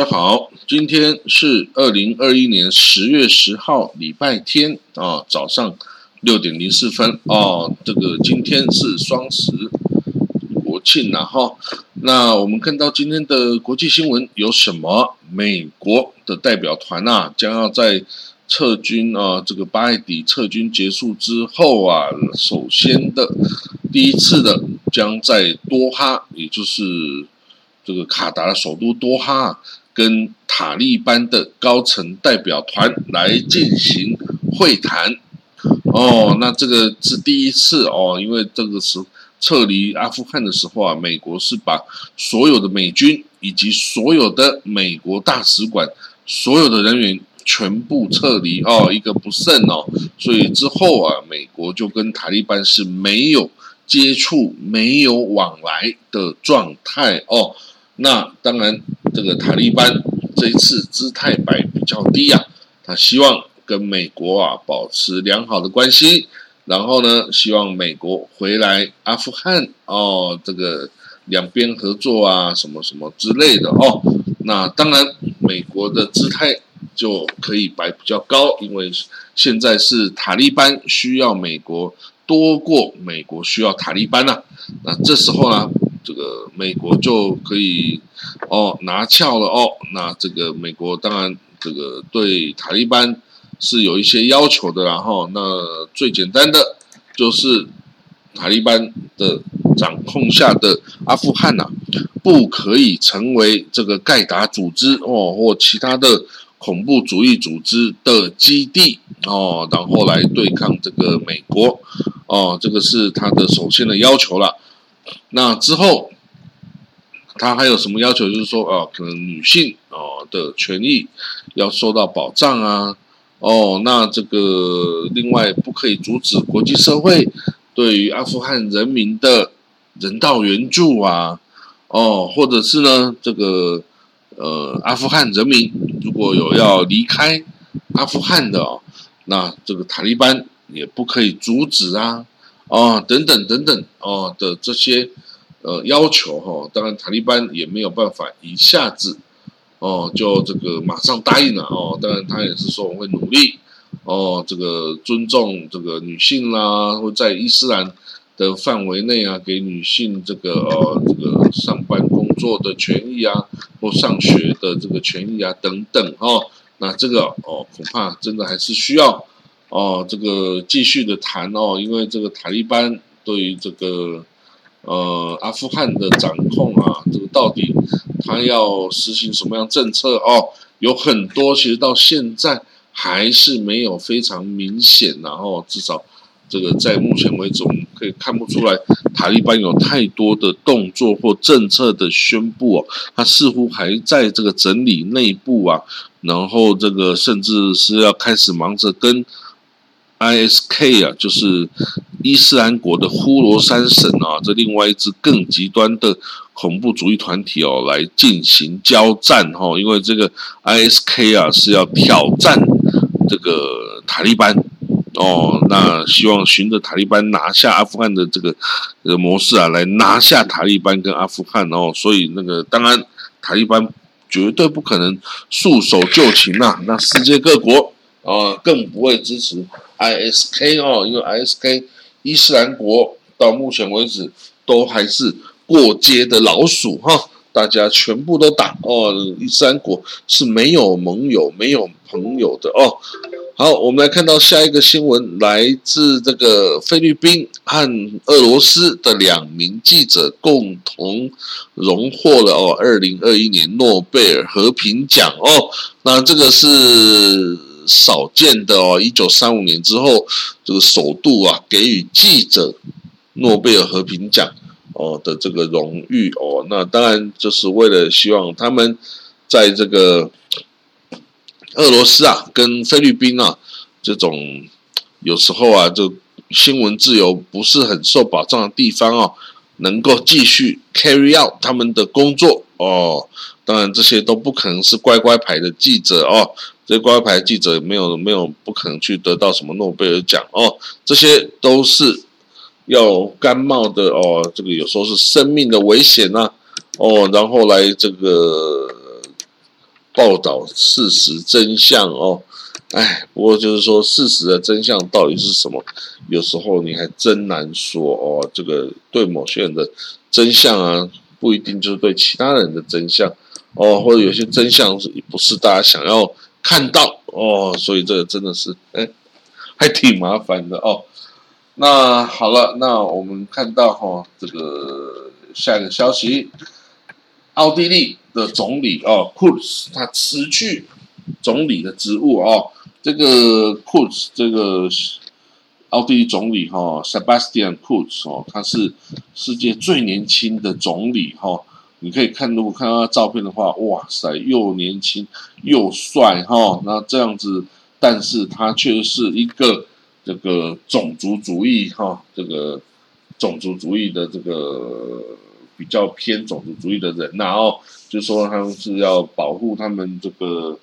大家好，今天是二零二一年十月十号，礼拜天啊，早上六点零四分哦。这个今天是双十国庆然后那我们看到今天的国际新闻有什么？美国的代表团啊，将要在撤军啊，这个八月底撤军结束之后啊，首先的第一次的将在多哈，也就是。这个卡达的首都多哈跟塔利班的高层代表团来进行会谈，哦，那这个是第一次哦，因为这个是撤离阿富汗的时候啊，美国是把所有的美军以及所有的美国大使馆所有的人员全部撤离哦，一个不剩哦，所以之后啊，美国就跟塔利班是没有接触、没有往来的状态哦。那当然，这个塔利班这一次姿态摆比较低啊，他希望跟美国啊保持良好的关系，然后呢，希望美国回来阿富汗哦，这个两边合作啊，什么什么之类的哦。那当然，美国的姿态就可以摆比较高，因为现在是塔利班需要美国多过美国需要塔利班呐。那这时候呢？这个美国就可以哦拿翘了哦，那这个美国当然这个对塔利班是有一些要求的，然后那最简单的就是塔利班的掌控下的阿富汗呐，不可以成为这个盖达组织哦或其他的恐怖主义组织的基地哦，然后来对抗这个美国哦，这个是他的首先的要求了。那之后，他还有什么要求？就是说，哦，可能女性哦的权益要受到保障啊。哦，那这个另外不可以阻止国际社会对于阿富汗人民的人道援助啊。哦，或者是呢，这个呃，阿富汗人民如果有要离开阿富汗的哦，那这个塔利班也不可以阻止啊。哦，等等等等哦的这些呃要求哈，当然塔利班也没有办法一下子哦就这个马上答应了哦，当然他也是说我会努力哦，这个尊重这个女性啦，或在伊斯兰的范围内啊，给女性这个呃这个上班工作的权益啊，或上学的这个权益啊等等哦，那这个哦恐怕真的还是需要。哦，这个继续的谈哦，因为这个塔利班对于这个呃阿富汗的掌控啊，这个到底他要实行什么样政策哦，有很多其实到现在还是没有非常明显，然后至少这个在目前为止，我们可以看不出来塔利班有太多的动作或政策的宣布哦，他似乎还在这个整理内部啊，然后这个甚至是要开始忙着跟。ISK 啊，就是伊斯兰国的呼罗珊省啊，这另外一支更极端的恐怖主义团体哦，来进行交战哈。因为这个 ISK 啊是要挑战这个塔利班哦，那希望循着塔利班拿下阿富汗的这个呃模式啊，来拿下塔利班跟阿富汗哦。所以那个当然塔利班绝对不可能束手就擒呐，那世界各国啊更不会支持。ISK 哦，因为 ISK 伊斯兰国到目前为止都还是过街的老鼠哈，大家全部都打哦。伊斯兰国是没有盟友、没有朋友的哦。好，我们来看到下一个新闻，来自这个菲律宾和俄罗斯的两名记者共同荣获了哦，二零二一年诺贝尔和平奖哦。那这个是。少见的哦，一九三五年之后，这个首度啊给予记者诺贝尔和平奖哦的这个荣誉哦，那当然就是为了希望他们在这个俄罗斯啊跟菲律宾啊这种有时候啊就新闻自由不是很受保障的地方哦，能够继续 carry out 他们的工作。哦。当然，这些都不可能是乖乖牌的记者哦。这乖乖牌记者没有没有不可能去得到什么诺贝尔奖哦。这些都是要甘冒的哦。这个有时候是生命的危险呐哦，然后来这个报道事实真相哦。哎，不过就是说，事实的真相到底是什么？有时候你还真难说哦。这个对某些人的真相啊，不一定就是对其他人的真相哦，或者有些真相是不是大家想要看到哦？所以这个真的是哎，还挺麻烦的哦。那好了，那我们看到哈，这个下一个消息，奥地利的总理哦，库斯他辞去总理的职务哦。这个库斯，这个奥地利总理哈，Sebastian Kurz 哦，他是世界最年轻的总理哈。你可以看，如果看到他照片的话，哇塞，又年轻又帅哈。那这样子，但是他却是一个这个种族主义哈，这个种族主义的这个比较偏种族主义的人，然后就说他们是要保护他们这个。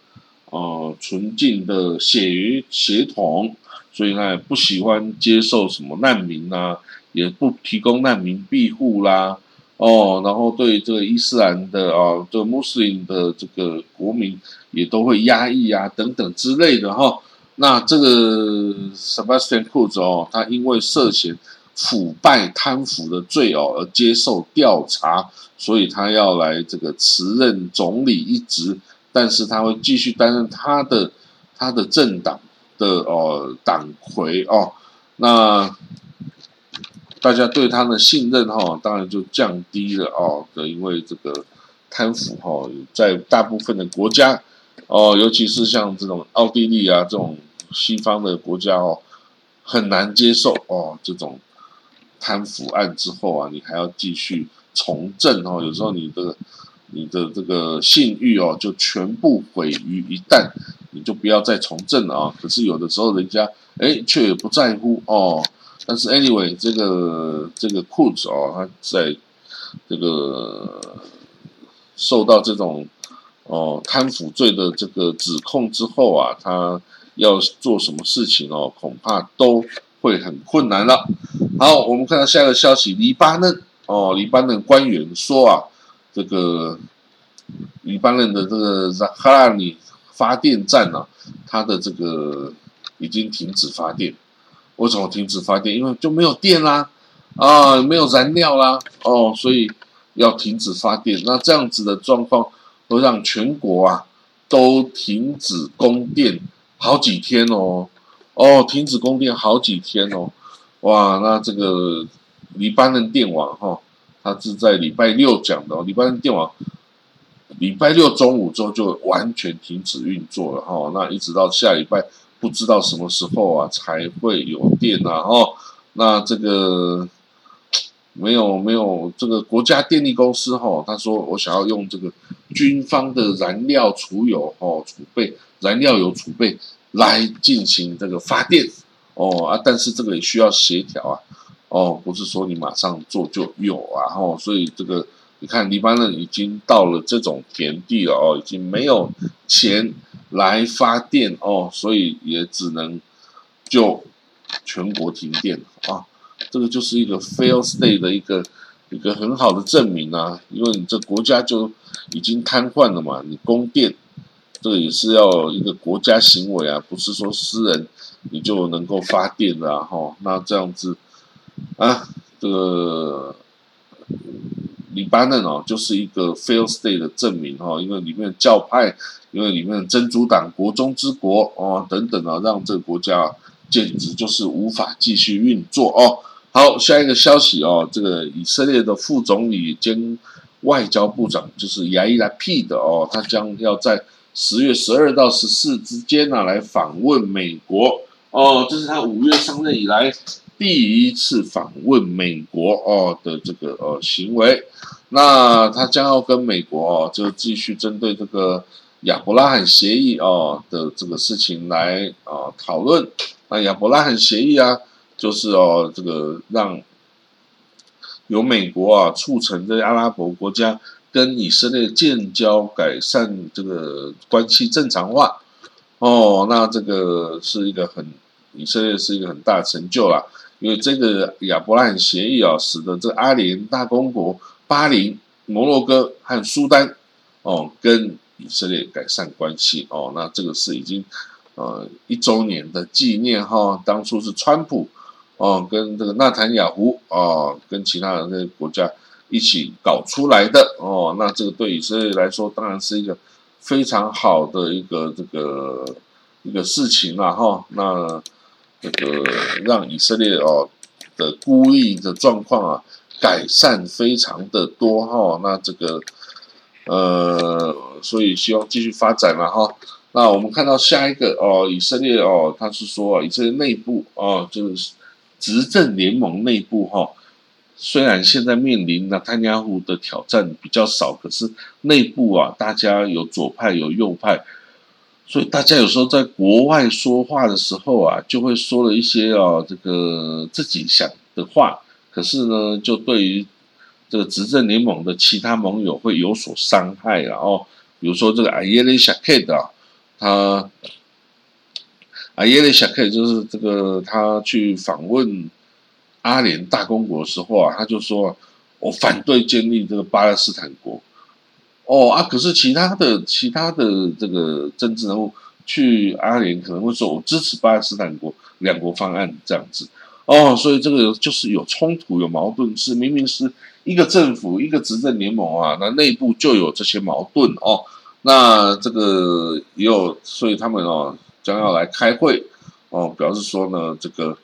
呃，纯净的血血统，所以他也，不喜欢接受什么难民啊，也不提供难民庇护啦。哦，然后对这个伊斯兰的啊，这穆斯林的这个国民也都会压抑啊，等等之类的哈。那这个 Sebastian Kurz 哦，他因为涉嫌腐败贪腐的罪哦而接受调查，所以他要来这个辞任总理一职。但是他会继续担任他的他的政党的哦党魁哦，那大家对他的信任哈，当然就降低了哦，因为这个贪腐哈，在大部分的国家哦，尤其是像这种奥地利啊这种西方的国家哦，很难接受哦这种贪腐案之后啊，你还要继续从政哦，有时候你的。你的这个信誉哦，就全部毁于一旦，就不要再从政了啊！可是有的时候人家哎，却也不在乎哦。但是 anyway，这个这个库兹哦，他在这个受到这种哦贪腐罪的这个指控之后啊，他要做什么事情哦，恐怕都会很困难了。好，我们看到下一个消息，黎巴嫩哦，黎巴嫩官员说啊。这个黎巴嫩的这个扎哈拉尼发电站啊，它的这个已经停止发电。为什么停止发电？因为就没有电啦，啊，没有燃料啦，哦，所以要停止发电。那这样子的状况会让全国啊都停止供电好几天哦，哦，停止供电好几天哦，哇，那这个黎巴嫩电网哈。它是在礼拜六讲的，哦，黎巴嫩电网礼拜六中午之后就完全停止运作了哈，那一直到下礼拜不知道什么时候啊才会有电啊哦，那这个没有没有这个国家电力公司哈，他说我想要用这个军方的燃料储油哦储备燃料油储备来进行这个发电哦啊，但是这个也需要协调啊。哦，不是说你马上做就有啊，哦，所以这个你看，黎巴嫩已经到了这种田地了哦，已经没有钱来发电哦，所以也只能就全国停电啊，这个就是一个 fail state 的一个一个很好的证明啊，因为你这国家就已经瘫痪了嘛，你供电这个也是要一个国家行为啊，不是说私人你就能够发电的哈，那这样子。啊，这个黎巴嫩哦，就是一个 fail state 的证明哦，因为里面教派，因为里面真主党国中之国哦等等啊，让这个国家简直就是无法继续运作哦。好，下一个消息哦，这个以色列的副总理兼外交部长就是亚伊拉 P 的哦，他将要在十月十二到十四之间呢来访问美国哦，这是他五月上任以来。第一次访问美国哦的这个呃行为，那他将要跟美国哦就继续针对这个亚伯拉罕协议哦的这个事情来啊讨论。那亚伯拉罕协议啊，就是哦这个让由美国啊促成这阿拉伯国家跟以色列建交，改善这个关系正常化。哦，那这个是一个很以色列是一个很大成就啦，因为这个亚伯拉罕协议啊，使得这阿联大公国、巴林、摩洛哥和苏丹哦，跟以色列改善关系哦，那这个是已经呃一周年的纪念哈，当初是川普哦跟这个纳坦雅胡哦跟其他的那些国家一起搞出来的哦，那这个对以色列来说当然是一个。非常好的一个这个一个事情啊哈，那这个让以色列哦的孤立的状况啊改善非常的多哈，那这个呃，所以希望继续发展了哈。那我们看到下一个哦，以色列哦，他是说以色列内部哦，就是执政联盟内部哈。虽然现在面临那坦加胡的挑战比较少，可是内部啊，大家有左派有右派，所以大家有时候在国外说话的时候啊，就会说了一些啊这个自己想的话，可是呢，就对于这个执政联盟的其他盟友会有所伤害然后，比如说这个阿耶雷夏克的啊，他阿耶雷夏克就是这个他去访问。阿联大公国的时候啊，他就说：“我反对建立这个巴勒斯坦国。”哦啊，可是其他的其他的这个政治人物去阿联可能会说：“我支持巴勒斯坦国两国方案这样子。”哦，所以这个就是有冲突有矛盾，是明明是一个政府一个执政联盟啊，那内部就有这些矛盾哦。那这个也有，所以他们哦将要来开会哦，表示说呢这个。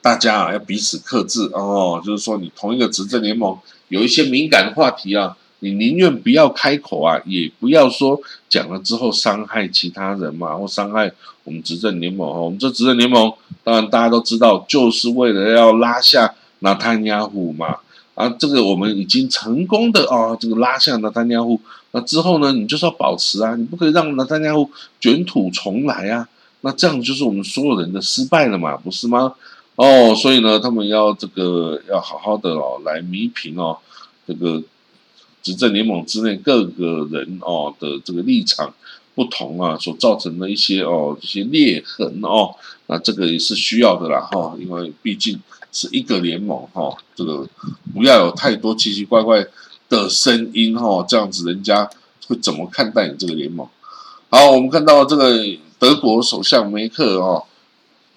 大家啊，要彼此克制哦。就是说，你同一个执政联盟有一些敏感的话题啊，你宁愿不要开口啊，也不要说讲了之后伤害其他人嘛，或伤害我们执政联盟。我们这执政联盟，当然大家都知道，就是为了要拉下纳坦雅胡嘛。啊，这个我们已经成功的哦，这个拉下纳坦雅胡。那之后呢，你就是要保持啊，你不可以让纳坦雅胡卷土重来啊。那这样就是我们所有人的失败了嘛，不是吗？哦，所以呢，他们要这个要好好的哦，来弥平哦，这个执政联盟之内各个人哦的这个立场不同啊，所造成的一些哦这些裂痕哦，那这个也是需要的啦哈，因为毕竟是一个联盟哈，这个不要有太多奇奇怪怪的声音哈，这样子人家会怎么看待你这个联盟？好，我们看到这个德国首相梅克哦。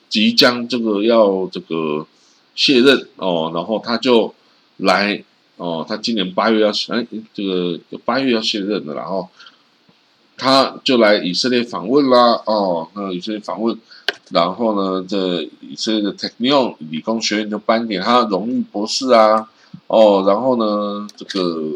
即将这个要这个卸任哦，然后他就来哦，他今年八月要哎这个八月要卸任的，然后他就来以色列访问啦哦，那以色列访问，然后呢，这以色列的 Technion 理工学院就颁给他荣誉博士啊哦，然后呢，这个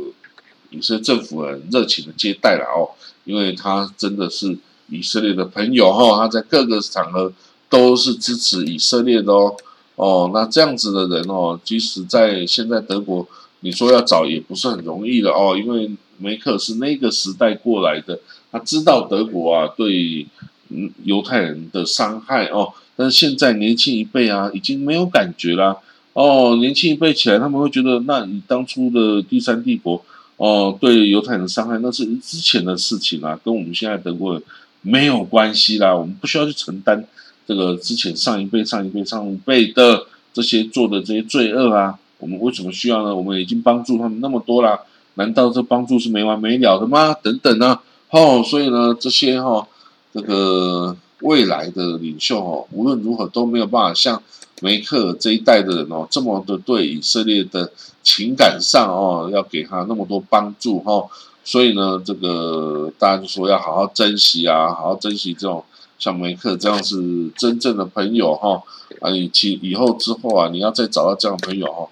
以色列政府很热情的接待了哦，因为他真的是以色列的朋友哈，他在各个场合。都是支持以色列的哦，哦，那这样子的人哦，即使在现在德国，你说要找也不是很容易的哦，因为梅克是那个时代过来的，他知道德国啊对嗯犹太人的伤害哦，但是现在年轻一辈啊已经没有感觉啦，哦，年轻一辈起来他们会觉得，那你当初的第三帝国哦对犹太人的伤害那是之前的事情啊，跟我们现在德国人没有关系啦，我们不需要去承担。这个之前上一辈、上一辈、上一辈的这些做的这些罪恶啊，我们为什么需要呢？我们已经帮助他们那么多了，难道这帮助是没完没了的吗？等等呢？哦，所以呢，这些哈，这个未来的领袖哦，无论如何都没有办法像梅克这一代的人哦，这么的对以色列的情感上哦，要给他那么多帮助哈。所以呢，这个大家就说要好好珍惜啊，好好珍惜这种。像梅克这样是真正的朋友哈啊，你其以后之后啊，你要再找到这样的朋友哈，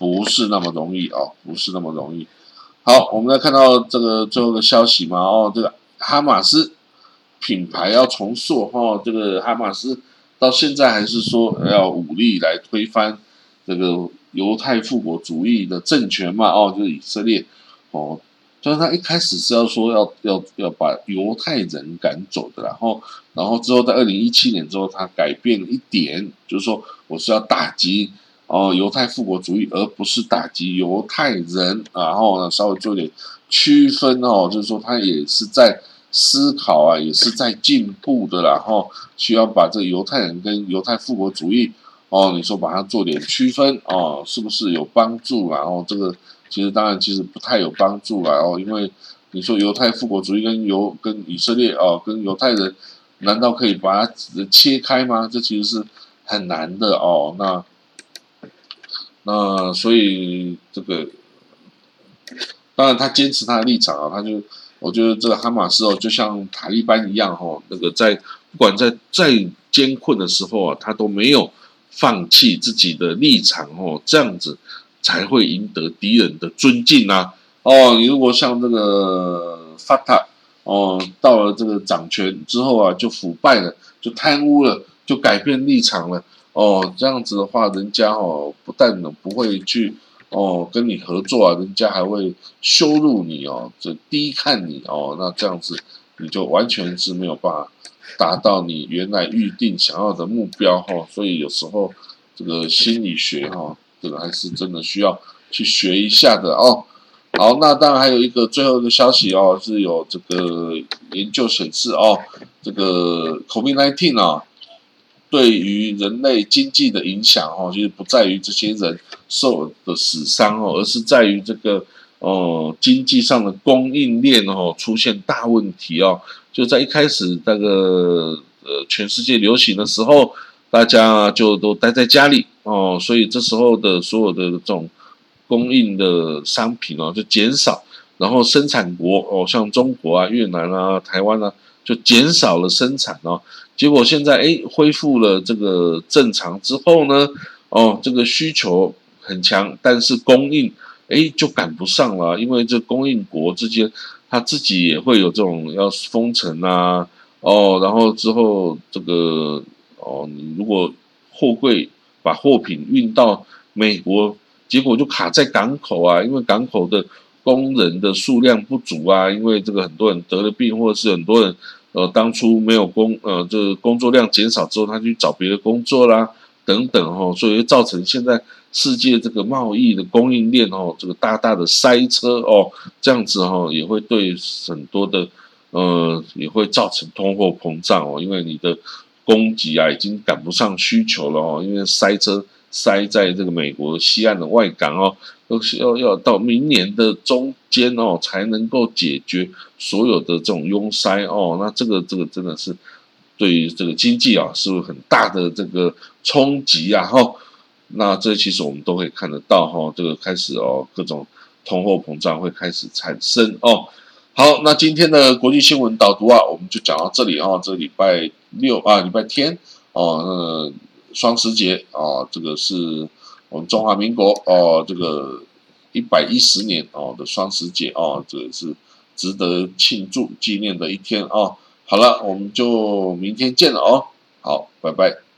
不是那么容易哦，不是那么容易。好，我们来看到这个最后的消息嘛哦，这个哈马斯品牌要重塑哈，这个哈马斯到现在还是说要武力来推翻这个犹太复国主义的政权嘛哦，就是以色列哦。就是他一开始是要说要要要把犹太人赶走的，然后然后之后在二零一七年之后，他改变了一点，就是说我是要打击哦犹太复国主义，而不是打击犹太人。然后呢，稍微做点区分哦，就是说他也是在思考啊，也是在进步的。然后需要把这犹太人跟犹太复国主义哦，你说把它做点区分哦，是不是有帮助？然后这个其实当然其实不太有帮助了哦，因为你说犹太复国主义跟犹跟以色列哦，跟犹太人。难道可以把它切开吗？这其实是很难的哦。那那所以这个，当然他坚持他的立场啊，他就我觉得这个哈马斯哦，就像塔利班一样哈，那个在不管在再艰困的时候啊，他都没有放弃自己的立场哦，这样子才会赢得敌人的尊敬啊。哦，你如果像这个法塔。哦，到了这个掌权之后啊，就腐败了，就贪污了，就改变立场了。哦，这样子的话，人家哦不但不会去哦跟你合作啊，人家还会羞辱你哦，就低看你哦。那这样子你就完全是没有办法达到你原来预定想要的目标哈。所以有时候这个心理学哈，这个还是真的需要去学一下的哦。好，那当然还有一个最后一个消息哦，是有这个研究显示哦，这个 COVID-19 啊，对于人类经济的影响哦，其实不在于这些人受的死伤哦，而是在于这个哦经济上的供应链哦出现大问题哦。就在一开始那个呃全世界流行的时候，大家就都待在家里哦，所以这时候的所有的这种。供应的商品哦就减少，然后生产国哦像中国啊、越南啊、台湾啊就减少了生产哦，结果现在哎恢复了这个正常之后呢，哦这个需求很强，但是供应哎就赶不上了，因为这供应国之间他自己也会有这种要封城啊，哦然后之后这个哦你如果货柜把货品运到美国。结果就卡在港口啊，因为港口的工人的数量不足啊，因为这个很多人得了病，或者是很多人呃当初没有工呃这个工作量减少之后，他去找别的工作啦等等哦，所以造成现在世界这个贸易的供应链哦，这个大大的塞车哦，这样子哦也会对很多的呃也会造成通货膨胀哦，因为你的供给啊已经赶不上需求了哦，因为塞车。塞在这个美国西岸的外港哦，都是要要到明年的中间哦，才能够解决所有的这种拥塞哦。那这个这个真的是对于这个经济啊，是很大的这个冲击啊哈。那这其实我们都可以看得到哈，这个开始哦，各种通货膨胀会开始产生哦。好，那今天的国际新闻导读啊，我们就讲到这里啊。这礼拜六啊，礼拜天哦，那。双十节啊，这个是我们中华民国哦，这个一百一十年哦的双十节哦，这个是值得庆祝纪念的一天啊。好了，我们就明天见了哦。好，拜拜。